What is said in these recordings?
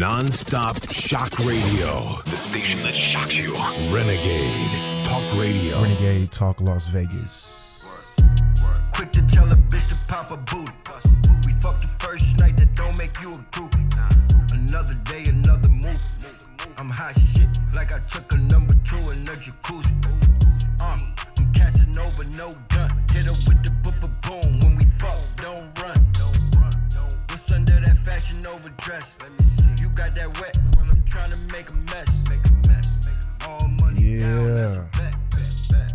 Non-stop shock radio. The station that shocks you. Renegade Talk Radio. Renegade Talk Las Vegas. Quick to tell a bitch to pop a booty. We fucked the first night that don't make you a groupie. Another day, another move. I'm hot shit like I took a number two in a jacuzzi. Uh, I'm casting over, no gun. Hit her with the boop boom. When we fuck, don't run. What's under that fashion over dress? You got that wet when I'm trying to make a mess. All money down, that's a Yeah. bet.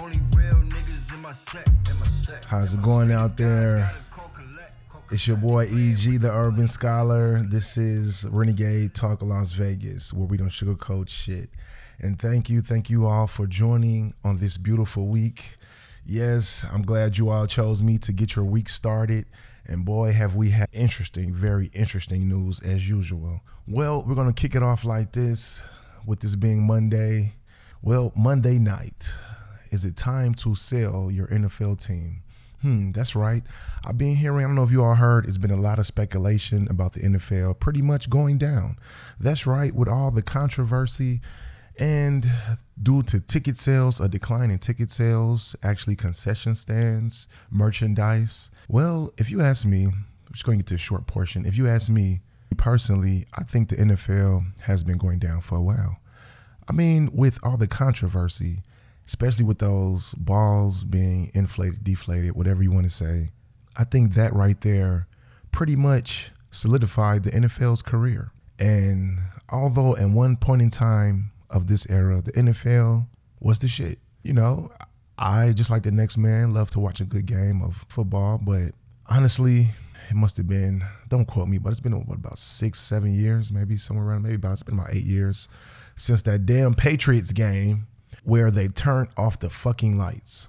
Only real niggas in my set. In my set. How's it going out there? It's your boy EG, the Urban Scholar. This is Renegade Talk Las Vegas, where we don't sugarcoat shit. And thank you, thank you all for joining on this beautiful week. Yes, I'm glad you all chose me to get your week started. And boy, have we had interesting, very interesting news as usual. Well, we're going to kick it off like this with this being Monday. Well, Monday night. Is it time to sell your NFL team? Hmm, that's right. I've been hearing, I don't know if you all heard, it's been a lot of speculation about the NFL pretty much going down. That's right, with all the controversy and due to ticket sales, a decline in ticket sales, actually concession stands, merchandise. Well, if you ask me, I'm just going to get to a short portion. If you ask me personally, I think the NFL has been going down for a while. I mean, with all the controversy, especially with those balls being inflated, deflated, whatever you want to say, I think that right there pretty much solidified the NFL's career. And although at one point in time of this era, the NFL was the shit, you know, I just like the next man love to watch a good game of football, but honestly, it must have been don't quote me, but it's been what about six, seven years, maybe somewhere around, maybe about it's been about eight years since that damn Patriots game where they turned off the fucking lights.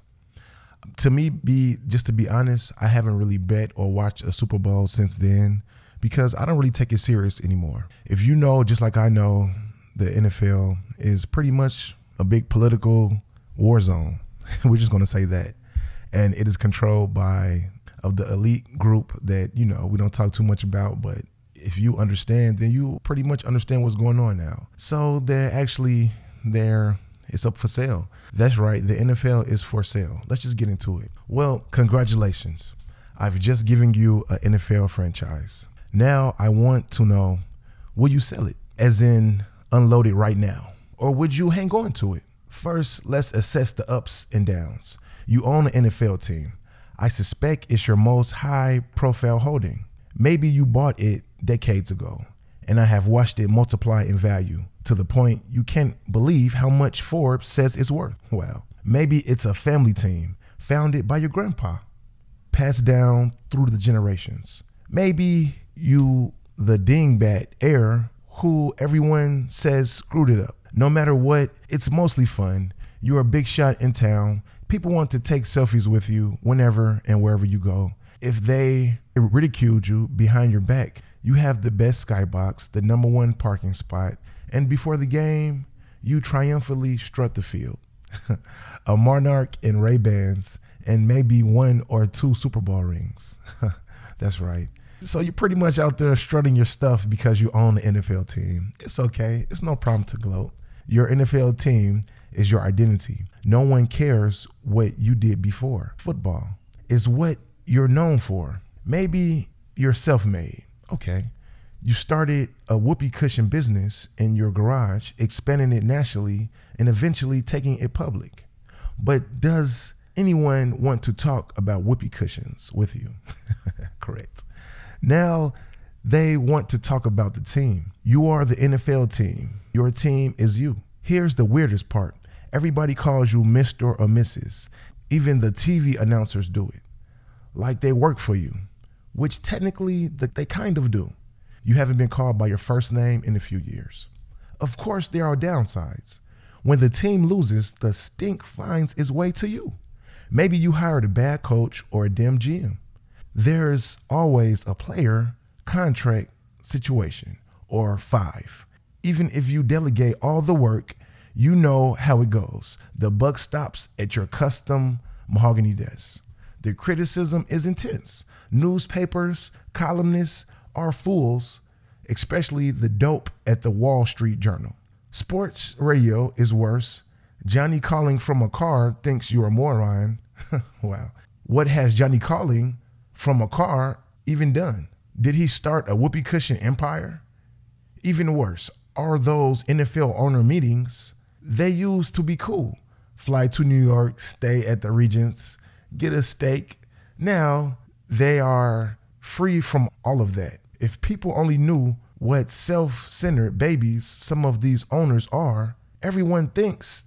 To me, be just to be honest, I haven't really bet or watched a Super Bowl since then because I don't really take it serious anymore. If you know, just like I know, the NFL is pretty much a big political war zone. We're just going to say that. And it is controlled by of the elite group that, you know, we don't talk too much about, but if you understand, then you pretty much understand what's going on now. So they're actually there. It's up for sale. That's right. The NFL is for sale. Let's just get into it. Well, congratulations. I've just given you an NFL franchise. Now I want to know will you sell it? As in, unload it right now? Or would you hang on to it? First, let's assess the ups and downs. You own an NFL team. I suspect it's your most high profile holding. Maybe you bought it decades ago, and I have watched it multiply in value to the point you can't believe how much Forbes says it's worth. Well, maybe it's a family team founded by your grandpa, passed down through the generations. Maybe you, the dingbat heir, who everyone says screwed it up. No matter what, it's mostly fun. You're a big shot in town. People want to take selfies with you whenever and wherever you go. If they ridiculed you behind your back, you have the best skybox, the number one parking spot, and before the game, you triumphantly strut the field. a Monarch in Ray Bans, and maybe one or two Super Bowl rings. That's right. So you're pretty much out there strutting your stuff because you own the NFL team. It's okay. It's no problem to gloat. Your NFL team is your identity. No one cares what you did before. Football is what you're known for. Maybe you're self-made. Okay. You started a whoopee cushion business in your garage, expanding it nationally and eventually taking it public. But does anyone want to talk about whoopee cushions with you? Correct. Now they want to talk about the team. You are the NFL team. Your team is you. Here's the weirdest part everybody calls you Mr. or Mrs. Even the TV announcers do it. Like they work for you, which technically they kind of do. You haven't been called by your first name in a few years. Of course, there are downsides. When the team loses, the stink finds its way to you. Maybe you hired a bad coach or a dim GM. There's always a player contract situation or five. Even if you delegate all the work, you know how it goes. The buck stops at your custom mahogany desk. The criticism is intense. Newspapers, columnists are fools especially the dope at the Wall Street Journal. Sports radio is worse. Johnny calling from a car thinks you're a moron. wow. What has Johnny calling from a car even done? Did he start a whoopee cushion empire? Even worse, are those NFL owner meetings they used to be cool? Fly to New York, stay at the Regents, get a steak. Now they are free from all of that. If people only knew what self centered babies some of these owners are, everyone thinks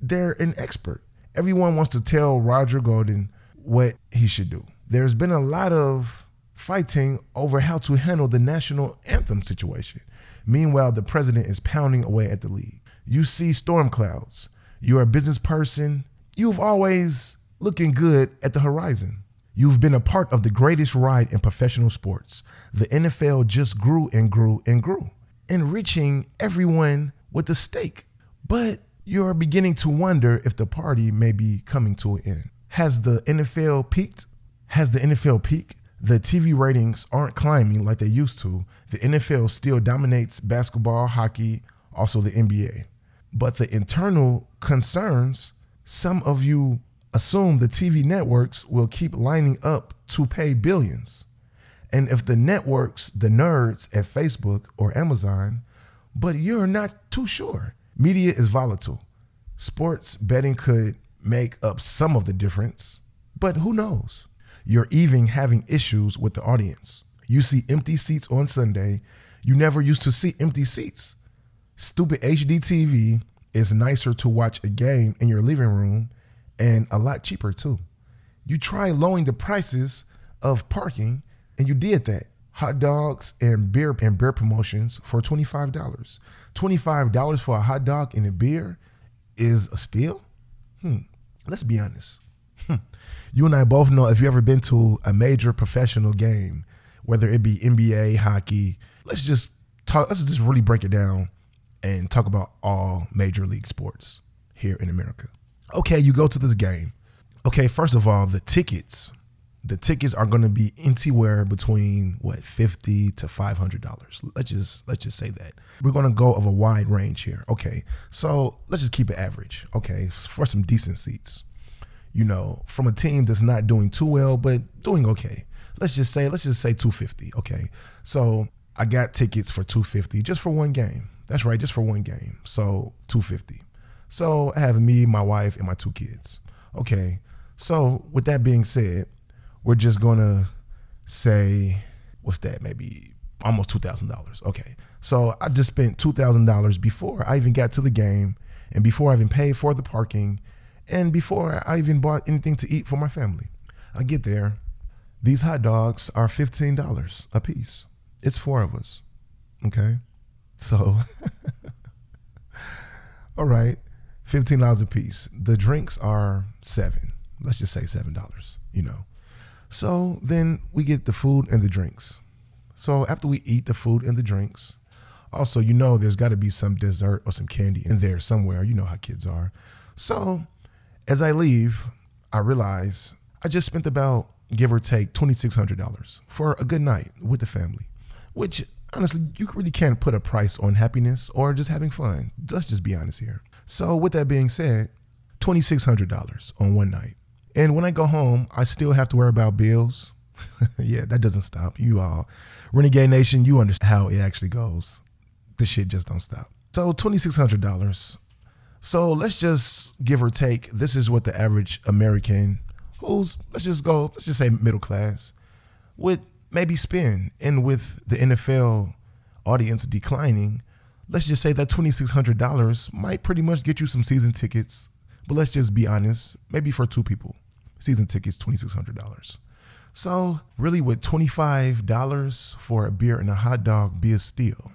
they're an expert. Everyone wants to tell Roger Goodell what he should do. There's been a lot of fighting over how to handle the national anthem situation. Meanwhile, the president is pounding away at the league. You see storm clouds. You're a business person. You've always looking good at the horizon. You've been a part of the greatest ride in professional sports. The NFL just grew and grew and grew, enriching everyone with a stake. But you're beginning to wonder if the party may be coming to an end. Has the NFL peaked? Has the NFL peaked? The TV ratings aren't climbing like they used to. The NFL still dominates basketball, hockey, also the NBA. But the internal concerns, some of you assume the TV networks will keep lining up to pay billions. And if the networks, the nerds at Facebook or Amazon, but you're not too sure. Media is volatile. Sports betting could make up some of the difference, but who knows? You're even having issues with the audience. You see empty seats on Sunday. You never used to see empty seats. Stupid HD TV is nicer to watch a game in your living room and a lot cheaper too. You try lowering the prices of parking, and you did that. Hot dogs and beer and beer promotions for $25. $25 for a hot dog and a beer is a steal? Hmm. Let's be honest. Hmm. You and I both know if you've ever been to a major professional game, whether it be NBA, hockey, let's just talk, let's just really break it down and talk about all major league sports here in America okay, you go to this game. Okay, first of all, the tickets, the tickets are going to be anywhere between what fifty to five hundred dollars. Let's just let's just say that we're going to go of a wide range here. Okay, so let's just keep it average. Okay, for some decent seats. You know, from a team that's not doing too well but doing okay. Let's just say let's just say two fifty. Okay, so I got tickets for two fifty just for one game. That's right, just for one game. So two fifty. So I have me, my wife, and my two kids. Okay. So with that being said, we're just gonna say, what's that? Maybe almost two thousand dollars. Okay. So I just spent two thousand dollars before I even got to the game, and before I even paid for the parking, and before I even bought anything to eat for my family. I get there, these hot dogs are fifteen dollars a piece. It's four of us. Okay. So, all right. fifteen dollars a piece. The drinks are seven. Let's just say seven dollars. You know. So then we get the food and the drinks. So after we eat the food and the drinks, also you know there's got to be some dessert or some candy in there somewhere. You know how kids are. So as I leave, I realize I just spent about give or take twenty six hundred dollars for a good night with the family, which honestly you really can't put a price on happiness or just having fun. Let's just be honest here. So with that being said, twenty six hundred dollars on one night. And when I go home, I still have to worry about bills. yeah, that doesn't stop. You all, Renegade Nation, you understand how it actually goes. The shit just don't stop. So twenty six hundred dollars. So let's just give or take. This is what the average American, who's let's just go, let's just say middle class, would maybe spend. And with the NFL audience declining, let's just say that $2,600 might pretty much get you some season tickets. But let's just be honest, maybe for two people, season tickets, $2,600. So, really, would $25 for a beer and a hot dog be a steal?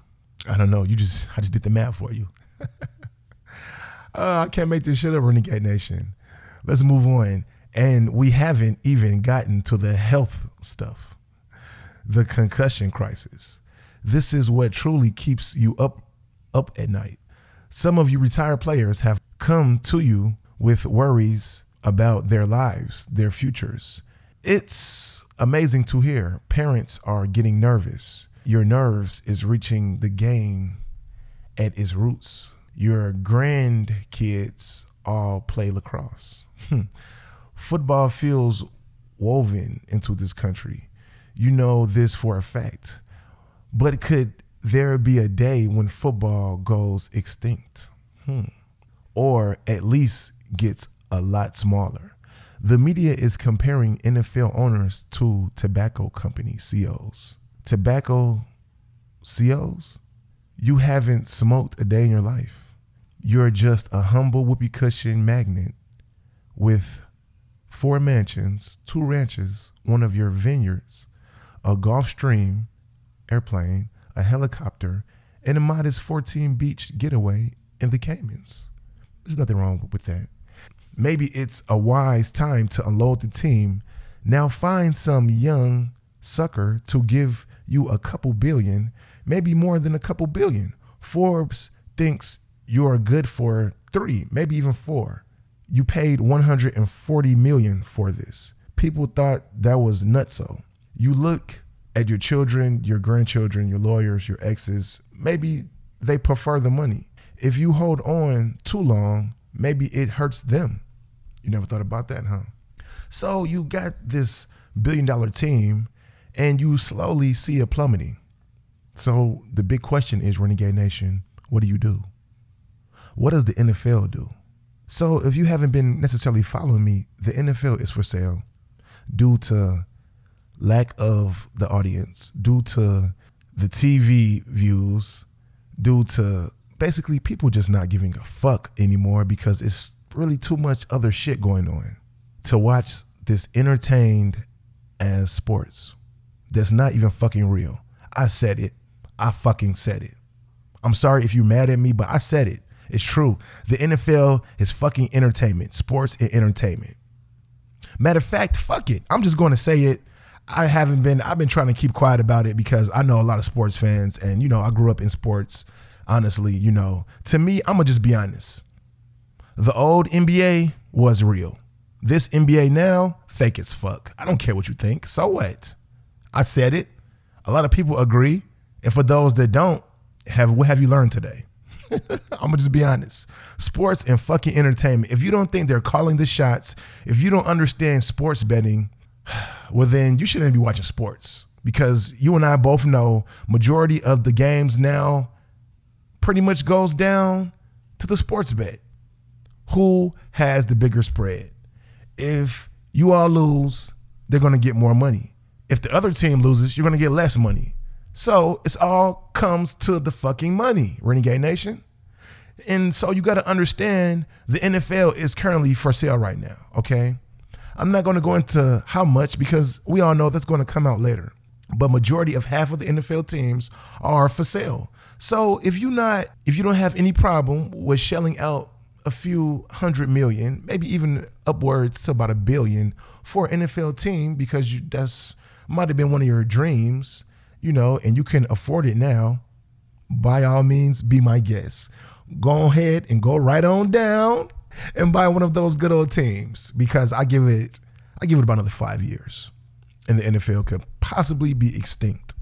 I don't know. You just, I just did the math for you. uh, I can't make this shit up, Renegade Nation. Let's move on. And we haven't even gotten to the health stuff, the concussion crisis. This is what truly keeps you up up at night. Some of you retired players have come to you with worries about their lives, their futures. It's amazing to hear parents are getting nervous. your nerves is reaching the game at its roots. Your grandkids all play lacrosse. Football feels woven into this country. You know this for a fact. But could there be a day when football goes extinct? Hmm. Or at least gets a lot smaller. The media is comparing NFL owners to tobacco company CEOs. Tobacco CEOs? You haven't smoked a day in your life. You're just a humble whoopee cushion magnet with four mansions, two ranches, one of your vineyards, a Gulfstream airplane, a helicopter, and a modest 14 beach getaway in the Caymans. There's nothing wrong with that. Maybe it's a wise time to unload the team. Now find some young sucker to give you a couple billion, maybe more than a couple billion. Forbes thinks you are good for three, maybe even four. You paid 140 million for this. People thought that was nutso. You look at your children, your grandchildren, your lawyers, your exes, maybe they prefer the money. If you hold on too long, maybe it hurts them. You never thought about that, huh? So you got this billion dollar team and you slowly see a plummeting. So the big question is Renegade Nation, what do you do? What does the NFL do? So if you haven't been necessarily following me, the NFL is for sale due to lack of the audience, due to the TV views, due to basically people just not giving a fuck anymore because it's really too much other shit going on to watch this entertained as sports that's not even fucking real. I said it. I fucking said it. I'm sorry if you're mad at me, but I said it. It's true. The NFL is fucking entertainment, sports and entertainment. Matter of fact, fuck it. I'm just going to say it. I haven't been, I've been trying to keep quiet about it because I know a lot of sports fans and, you know, I grew up in sports. Honestly, you know, to me, I'm going to just be honest. The old NBA was real. This NBA now, fake as fuck. I don't care what you think. So what? I said it. A lot of people agree. And for those that don't, have what have you learned today? I'm gonna just be honest. Sports and fucking entertainment. If you don't think they're calling the shots, if you don't understand sports betting, well then you shouldn't be watching sports because you and I both know majority of the games now pretty much goes down to the sports bet. Who has the bigger spread? If you all lose, they're to get more money. If the other team loses, you're going to get less money. So it's all comes to the fucking money, Renegade Nation. And so you got to understand the NFL is currently for sale right now, okay? I'm not going to go into how much because we all know that's going to come out later. But majority of half of the NFL teams are for sale. So if you not if you don't have any problem with shelling out a few hundred million, maybe even upwards to about a billion for an NFL team because you that's might have been one of your dreams, you know, and you can afford it now, by all means, be my guest. Go ahead and go right on down and buy one of those good old teams because I give it I give it about another five years. And the NFL could possibly be extinct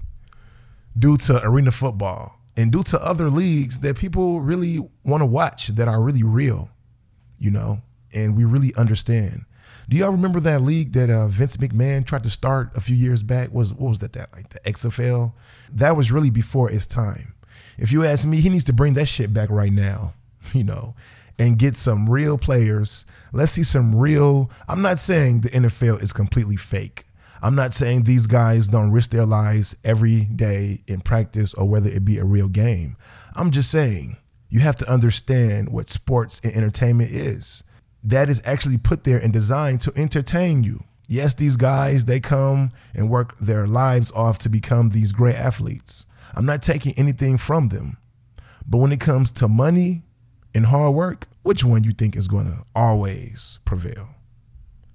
due to arena football and due to other leagues that people really want to watch that are really real, you know, and we really understand. Do y'all remember that league that uh, Vince McMahon tried to start a few years back? Was what was that? That like the XFL? That was really before its time. If you ask me, he needs to bring that shit back right now, you know, and get some real players. Let's see some real. I'm not saying the NFL is completely fake. I'm not saying these guys don't risk their lives every day in practice or whether it be a real game. I'm just saying you have to understand what sports and entertainment is. That is actually put there and designed to entertain you. Yes, these guys, they come and work their lives off to become these great athletes. I'm not taking anything from them. But when it comes to money and hard work, which one you think is going to always prevail?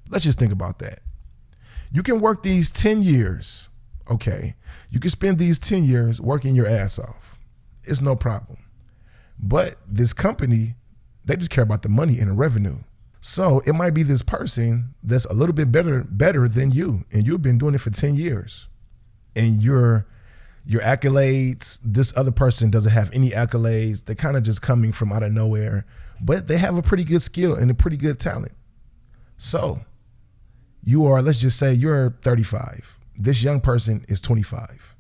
Let's just think about that. You can work these 10 years, okay? You can spend these 10 years working your ass off. It's no problem. But this company, they just care about the money and the revenue. So it might be this person that's a little bit better better than you, and you've been doing it for 10 years. And you're your accolades. This other person doesn't have any accolades. They're kind of just coming from out of nowhere, but they have a pretty good skill and a pretty good talent. So you are, let's just say you're 35. This young person is 25.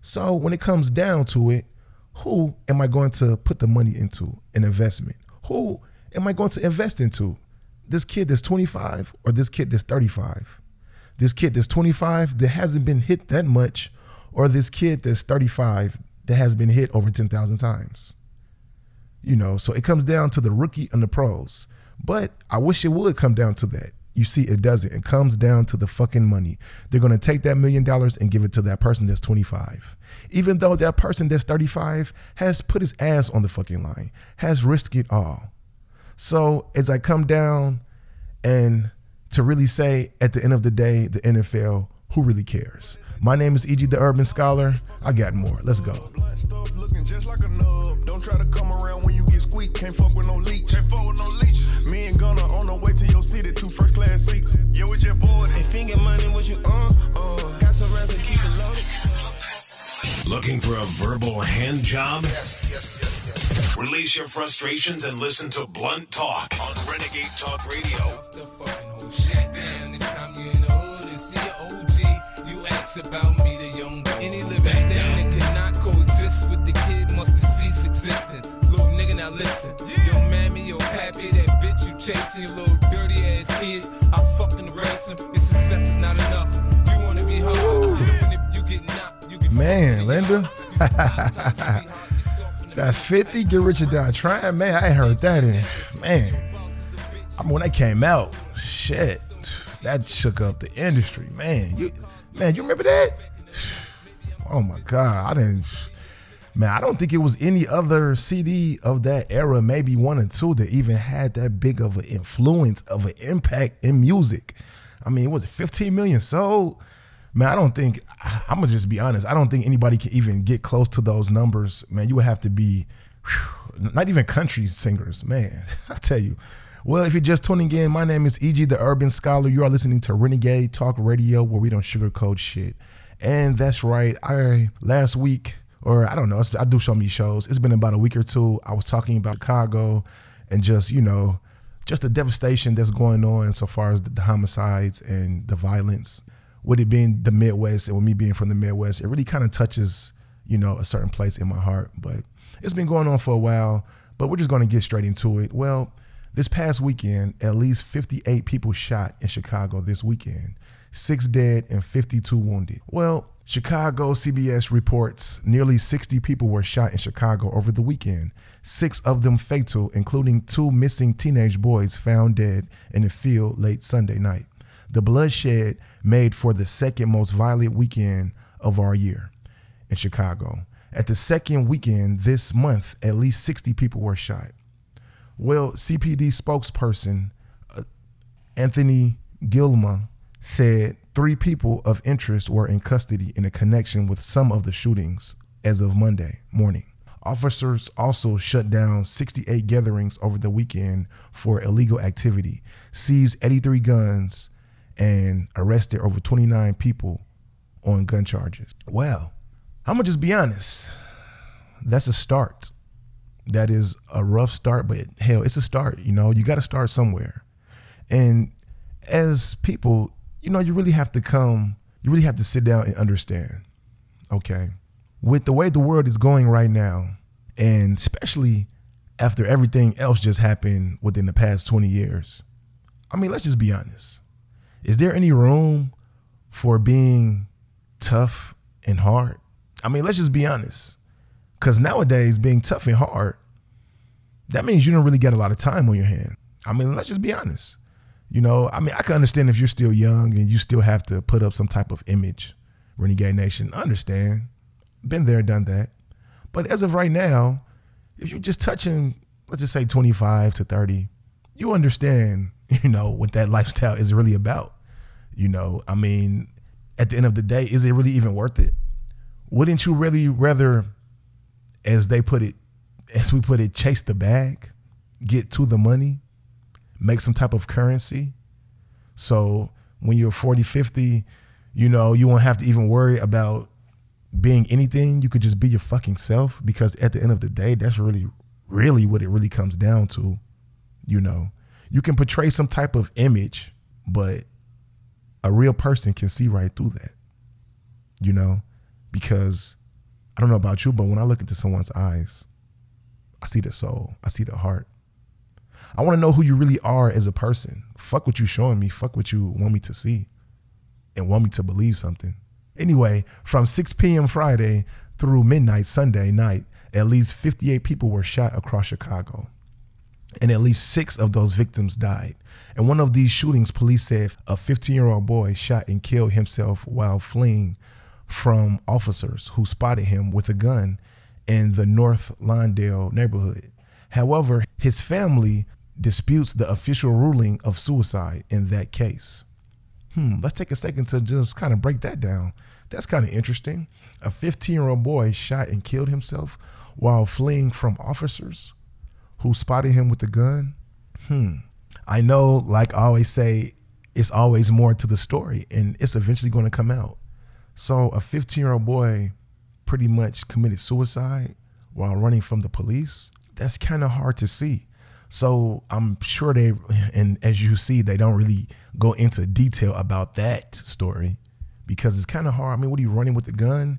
So when it comes down to it, who am I going to put the money into an investment? Who am I going to invest into? This kid that's 25 or this kid that's 35? This kid that's 25 that hasn't been hit that much or this kid that's 35 that has been hit over 10,000 times. You know, so it comes down to the rookie and the pros. But I wish it would come down to that. You see, it doesn't. It comes down to the fucking money. They're to take that million dollars and give it to that person that's 25. Even though that person that's 35 has put his ass on the fucking line, has risked it all. So as I come down and to really say at the end of the day, the NFL, who really cares? My name is EG the Urban Scholar. I got more. Let's go. Don't try to come around when you get. Can't fuck with no leech. Can't fuck with no leech. Me and Gunner on the way to your city, two first class seats. Yeah, with your boy. Finger money, what you on? Uh, got some keep it loaded. Looking for a verbal hand job? Yes, yes, yes, yes. Release your frustrations and listen to Blunt Talk on Renegade Talk Radio. The fucking whole shit down. Next time you in the hood and see an OG, you ask about me, the young boy. Any living thing that could not coexist with the kid must have ceased existing. Little nigga, now listen. Yo, mammy, yo, pappy, that bitch you chasing, your little dirty ass kid. I fucking race him. Your success is not enough. You wanna be hard. You get knocked, you get Man, Linda. that 50 Get Rich or Die Trying, man, I heard that in, man. I mean, when that came out, shit, that shook up the industry, man. You, man, you remember that? Oh my God, I didn't. Man, I don't think it was any other CD of that era, maybe one or two, that even had that big of an influence of an impact in music. I mean, it was it 15 million sold? Man, I don't think I'm gonna just be honest. I don't think anybody can even get close to those numbers. Man, you would have to be whew, not even country singers, man. I tell you. Well, if you're just tuning in, my name is EG the Urban Scholar. You are listening to Renegade Talk Radio, where we don't sugarcoat shit. And that's right. I last week, or I don't know, I do so many shows. It's been about a week or two. I was talking about Chicago and just, you know, just the devastation that's going on so far as the, the homicides and the violence. With it being the Midwest and with me being from the Midwest, it really kind of touches, you know, a certain place in my heart. But it's been going on for a while, but we're just going to get straight into it. Well, this past weekend, at least 58 people shot in Chicago this weekend six dead and 52 wounded. Well, Chicago CBS reports nearly 60 people were shot in Chicago over the weekend, six of them fatal, including two missing teenage boys found dead in a field late Sunday night. The bloodshed made for the second most violent weekend of our year in Chicago. At the second weekend this month, at least 60 people were shot. Well, CPD spokesperson uh, Anthony Guglielmi said three people of interest were in custody in a connection with some of the shootings as of Monday morning. Officers also shut down 68 gatherings over the weekend for illegal activity, seized 83 guns, and arrested over 29 people on gun charges. Well, I'm gonna just be honest. That's a start. That is a rough start, but hell, it's a start. You know, you got to start somewhere. And as people, you know, you really have to come, you really have to sit down and understand, okay, with the way the world is going right now, and especially after everything else just happened within the past 20 years, I mean, let's just be honest. Is there any room for being tough and hard? I mean, let's just be honest. Because nowadays, being tough and hard, that means you don't really get a lot of time on your hand. I mean, let's just be honest. You know, I mean, I can understand if you're still young and you still have to put up some type of image, Renegade Nation. I understand. Been there, done that. But as of right now, if you're just touching, let's just say 25 to 30, you understand, you know, what that lifestyle is really about. You know, I mean, at the end of the day, is it really even worth it? Wouldn't you really rather, as they put it, as we put it, chase the bag, get to the money, make some type of currency. So when you're 40, 50, you know, you won't have to even worry about being anything, you could just be your fucking self because at the end of the day, that's really, really what it really comes down to. You know, you can portray some type of image, but a real person can see right through that. You know, because I don't know about you, but when I look into someone's eyes, I see the soul, I see the heart. I want to know who you really are as a person. Fuck what you showing me. Fuck what you want me to see and want me to believe something. Anyway, from 6 p.m. Friday through midnight Sunday night, at least 58 people were shot across Chicago. And at least six of those victims died. And one of these shootings, police said a 15 year old boy shot and killed himself while fleeing from officers who spotted him with a gun in the North Lawndale neighborhood. However, his family disputes the official ruling of suicide in that case. Hmm, let's take a second to just kind of break that down. That's kind of interesting. A 15 year old boy shot and killed himself while fleeing from officers who spotted him with a gun. Hmm. I know, like I always say, it's always more to the story and it's eventually going to come out. So, a 15 year old boy pretty much committed suicide while running from the police. That's kind of hard to see. So I'm sure they, and as you see, they don't really go into detail about that story because it's kind of hard. I mean, what are you running with the gun?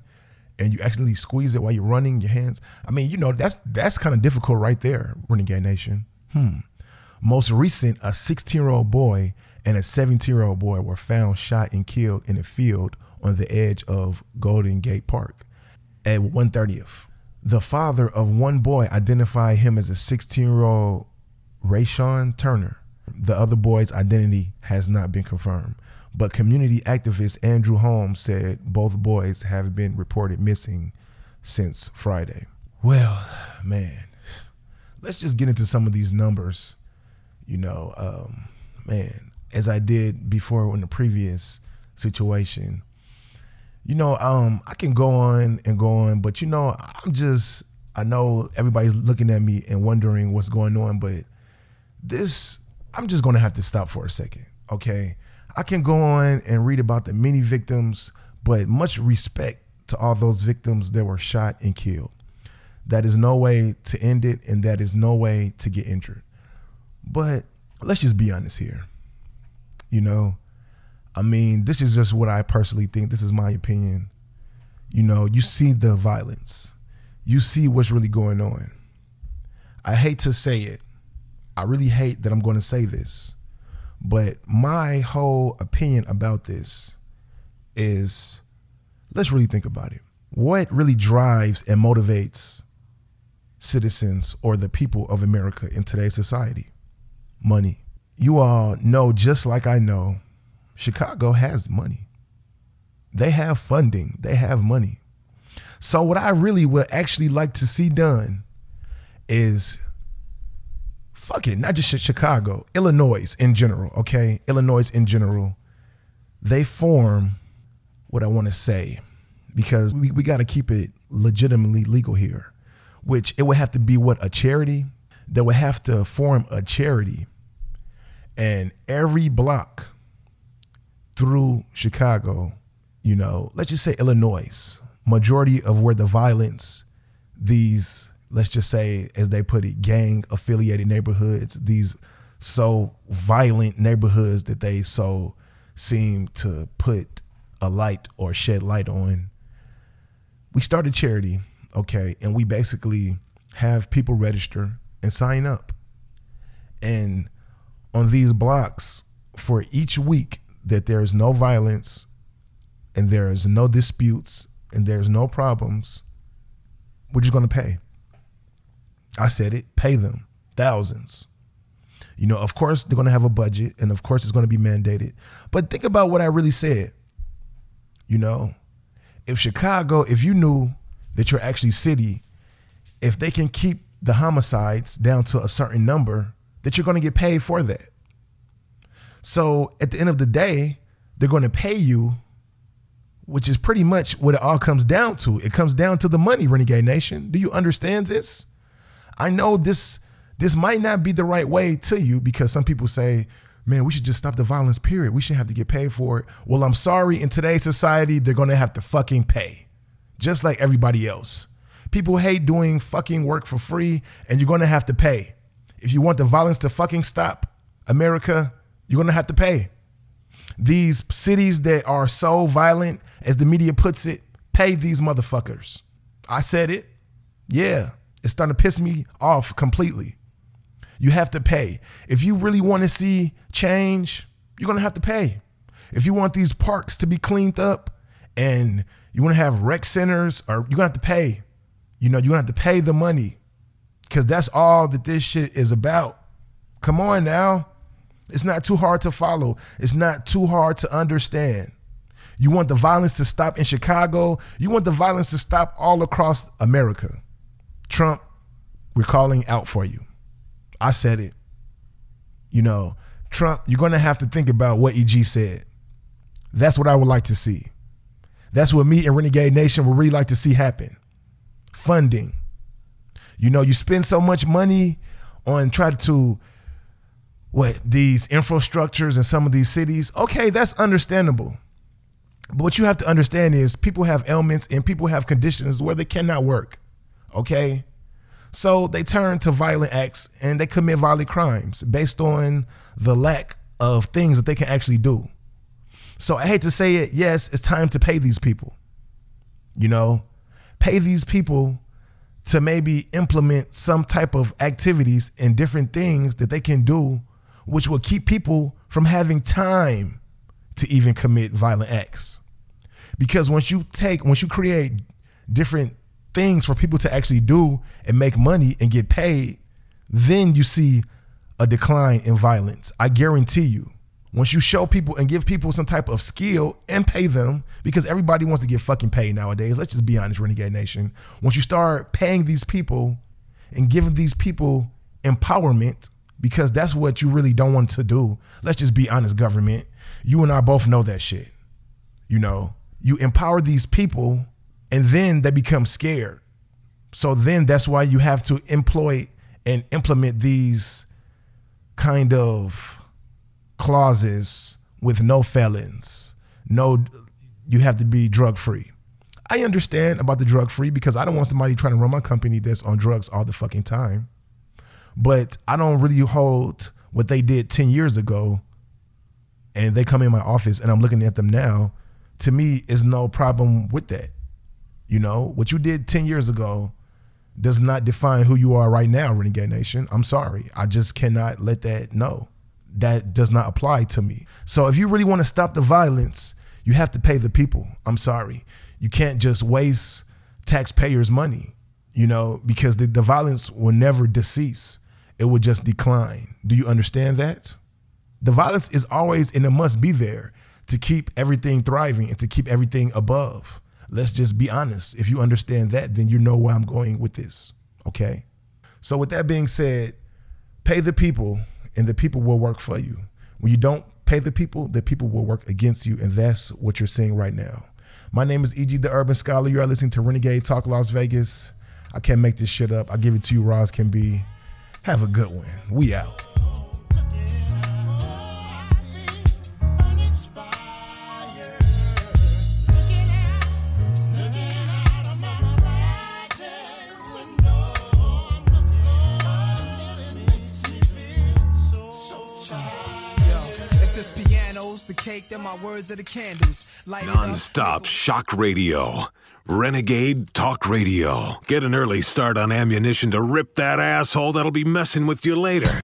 And you actually squeeze it while you're running your hands. I mean, you know, that's that's kind of difficult right there, Renegade Nation. Hmm. Most recent, a 16 year old boy and a 17 year old boy were found shot and killed in a field on the edge of Golden Gate Park at 130th. The father of one boy identified him as a 16 year old Rayshon Turner. The other boy's identity has not been confirmed, but community activist Andrew Holmes said both boys have been reported missing since Friday. Well, man, let's just get into some of these numbers. You know, um, man, as I did before in the previous situation, you know, um, I can go on and go on, but you know, I'm just, I know everybody's looking at me and wondering what's going on, but this I'm just gonna have to stop for a second. Okay. I can go on and read about the many victims, but much respect to all those victims that were shot and killed. That is no way to end it, and that is no way to get injured. But let's just be honest here. You know, I mean, this is just what I personally think. This is my opinion. You know, you see the violence, you see what's really going on. I hate to say it, I really hate that I'm going to say this, but my whole opinion about this is let's really think about it. What really drives and motivates citizens or the people of America in today's society? Money. You all know, just like I know, Chicago has money. They have funding, they have money. So, what I really would actually like to see done is fuck it, not just Chicago, Illinois in general, okay? Illinois in general, they form what I want to say because we, we got to keep it legitimately legal here, which it would have to be what a charity that would have to form a charity and every block through Chicago, you know, let's just say Illinois, majority of where the violence, these let's just say, as they put it, gang affiliated neighborhoods, these so violent neighborhoods that they so seem to put a light or shed light on. We started charity, okay, and we basically have people register and sign up. And on these blocks, for each week that there is no violence and there is no disputes and there's no problems, we're just gonna pay. I said it, pay them thousands. You know, of course, they're going to have a budget and of course, it's going to be mandated. But think about what I really said. You know, if Chicago, if you knew that your actually city, if they can keep the homicides down to a certain number, that you're going to get paid for that. So at the end of the day, they're going to pay you, which is pretty much what it all comes down to. It comes down to the money, Renegade Nation. Do you understand this? I know this this might not be the right way to you because some people say, man, we should just stop the violence, period. We shouldn't have to get paid for it. Well, I'm sorry, in today's society, they're gonna have to fucking pay. just like everybody else. People hate doing fucking work for free, and you're gonna have to pay. If you want the violence to fucking stop, America, you're gonna have to pay. These cities that are so violent, as the media puts it, pay these motherfuckers. I said it. Yeah, it's starting to piss me off completely. You have to pay. If you really want to see change, you're going to have to pay. If you want these parks to be cleaned up and you want to have rec centers, or you're going to have to pay. You know, you're going to have to pay the money because that's all that this shit is about. Come on now. It's not too hard to follow, it's not too hard to understand. You want the violence to stop in Chicago, you want the violence to stop all across America. Trump, we're calling out for you. I said it. You know, Trump, you're going to have to think about what EG said. That's what I would like to see. That's what me and Renegade Nation would really like to see happen. Funding. You know, you spend so much money on trying to what these infrastructures in some of these cities. Okay, that's understandable. But what you have to understand is people have ailments and people have conditions where they cannot work. Okay? So they turn to violent acts and they commit violent crimes based on the lack of things that they can actually do. So I hate to say it, yes, it's time to pay these people. You know, pay these people to maybe implement some type of activities and different things that they can do, which will keep people from having time to even commit violent acts. Because once you take, once you create different things for people to actually do and make money and get paid, then you see a decline in violence. I guarantee you. Once you show people and give people some type of skill and pay them, because everybody wants to get fucking paid nowadays. Let's just be honest, Renegade Nation. Once you start paying these people and giving these people empowerment, because that's what you really don't want to do. Let's just be honest, government. You and I both know that shit. You know, you empower these people and then they become scared. So then that's why you have to employ and implement these kind of clauses with no felons. No you have to be drug free. I understand about the drug free because I don't want somebody trying to run my company that's on drugs all the fucking time. But I don't really hold what they did 10 years ago and they come in my office and I'm looking at them now. To me, is no problem with that. You know, what you did 10 years ago does not define who you are right now, Renegade Nation. I'm sorry. I just cannot let that know. That does not apply to me. So if you really want to stop the violence, you have to pay the people. I'm sorry. You can't just waste taxpayers' money, you know, because the, the violence will never decease. It will just decline. Do you understand that? The violence is always and it must be there to keep everything thriving and to keep everything above. Let's just be honest. If you understand that, then you know where I'm going with this. Okay? So, with that being said, pay the people and the people will work for you. When you don't pay the people, the people will work against you. And that's what you're seeing right now. My name is EG the Urban Scholar. You are listening to Renegade Talk Las Vegas. I can't make this shit up. I give it to you, Roz can be. Have a good one. We out. The cake, then my words are the candles. Light Non-stop shock radio. Renegade Talk Radio. Get an early start on ammunition to rip that asshole that'll be messing with you later.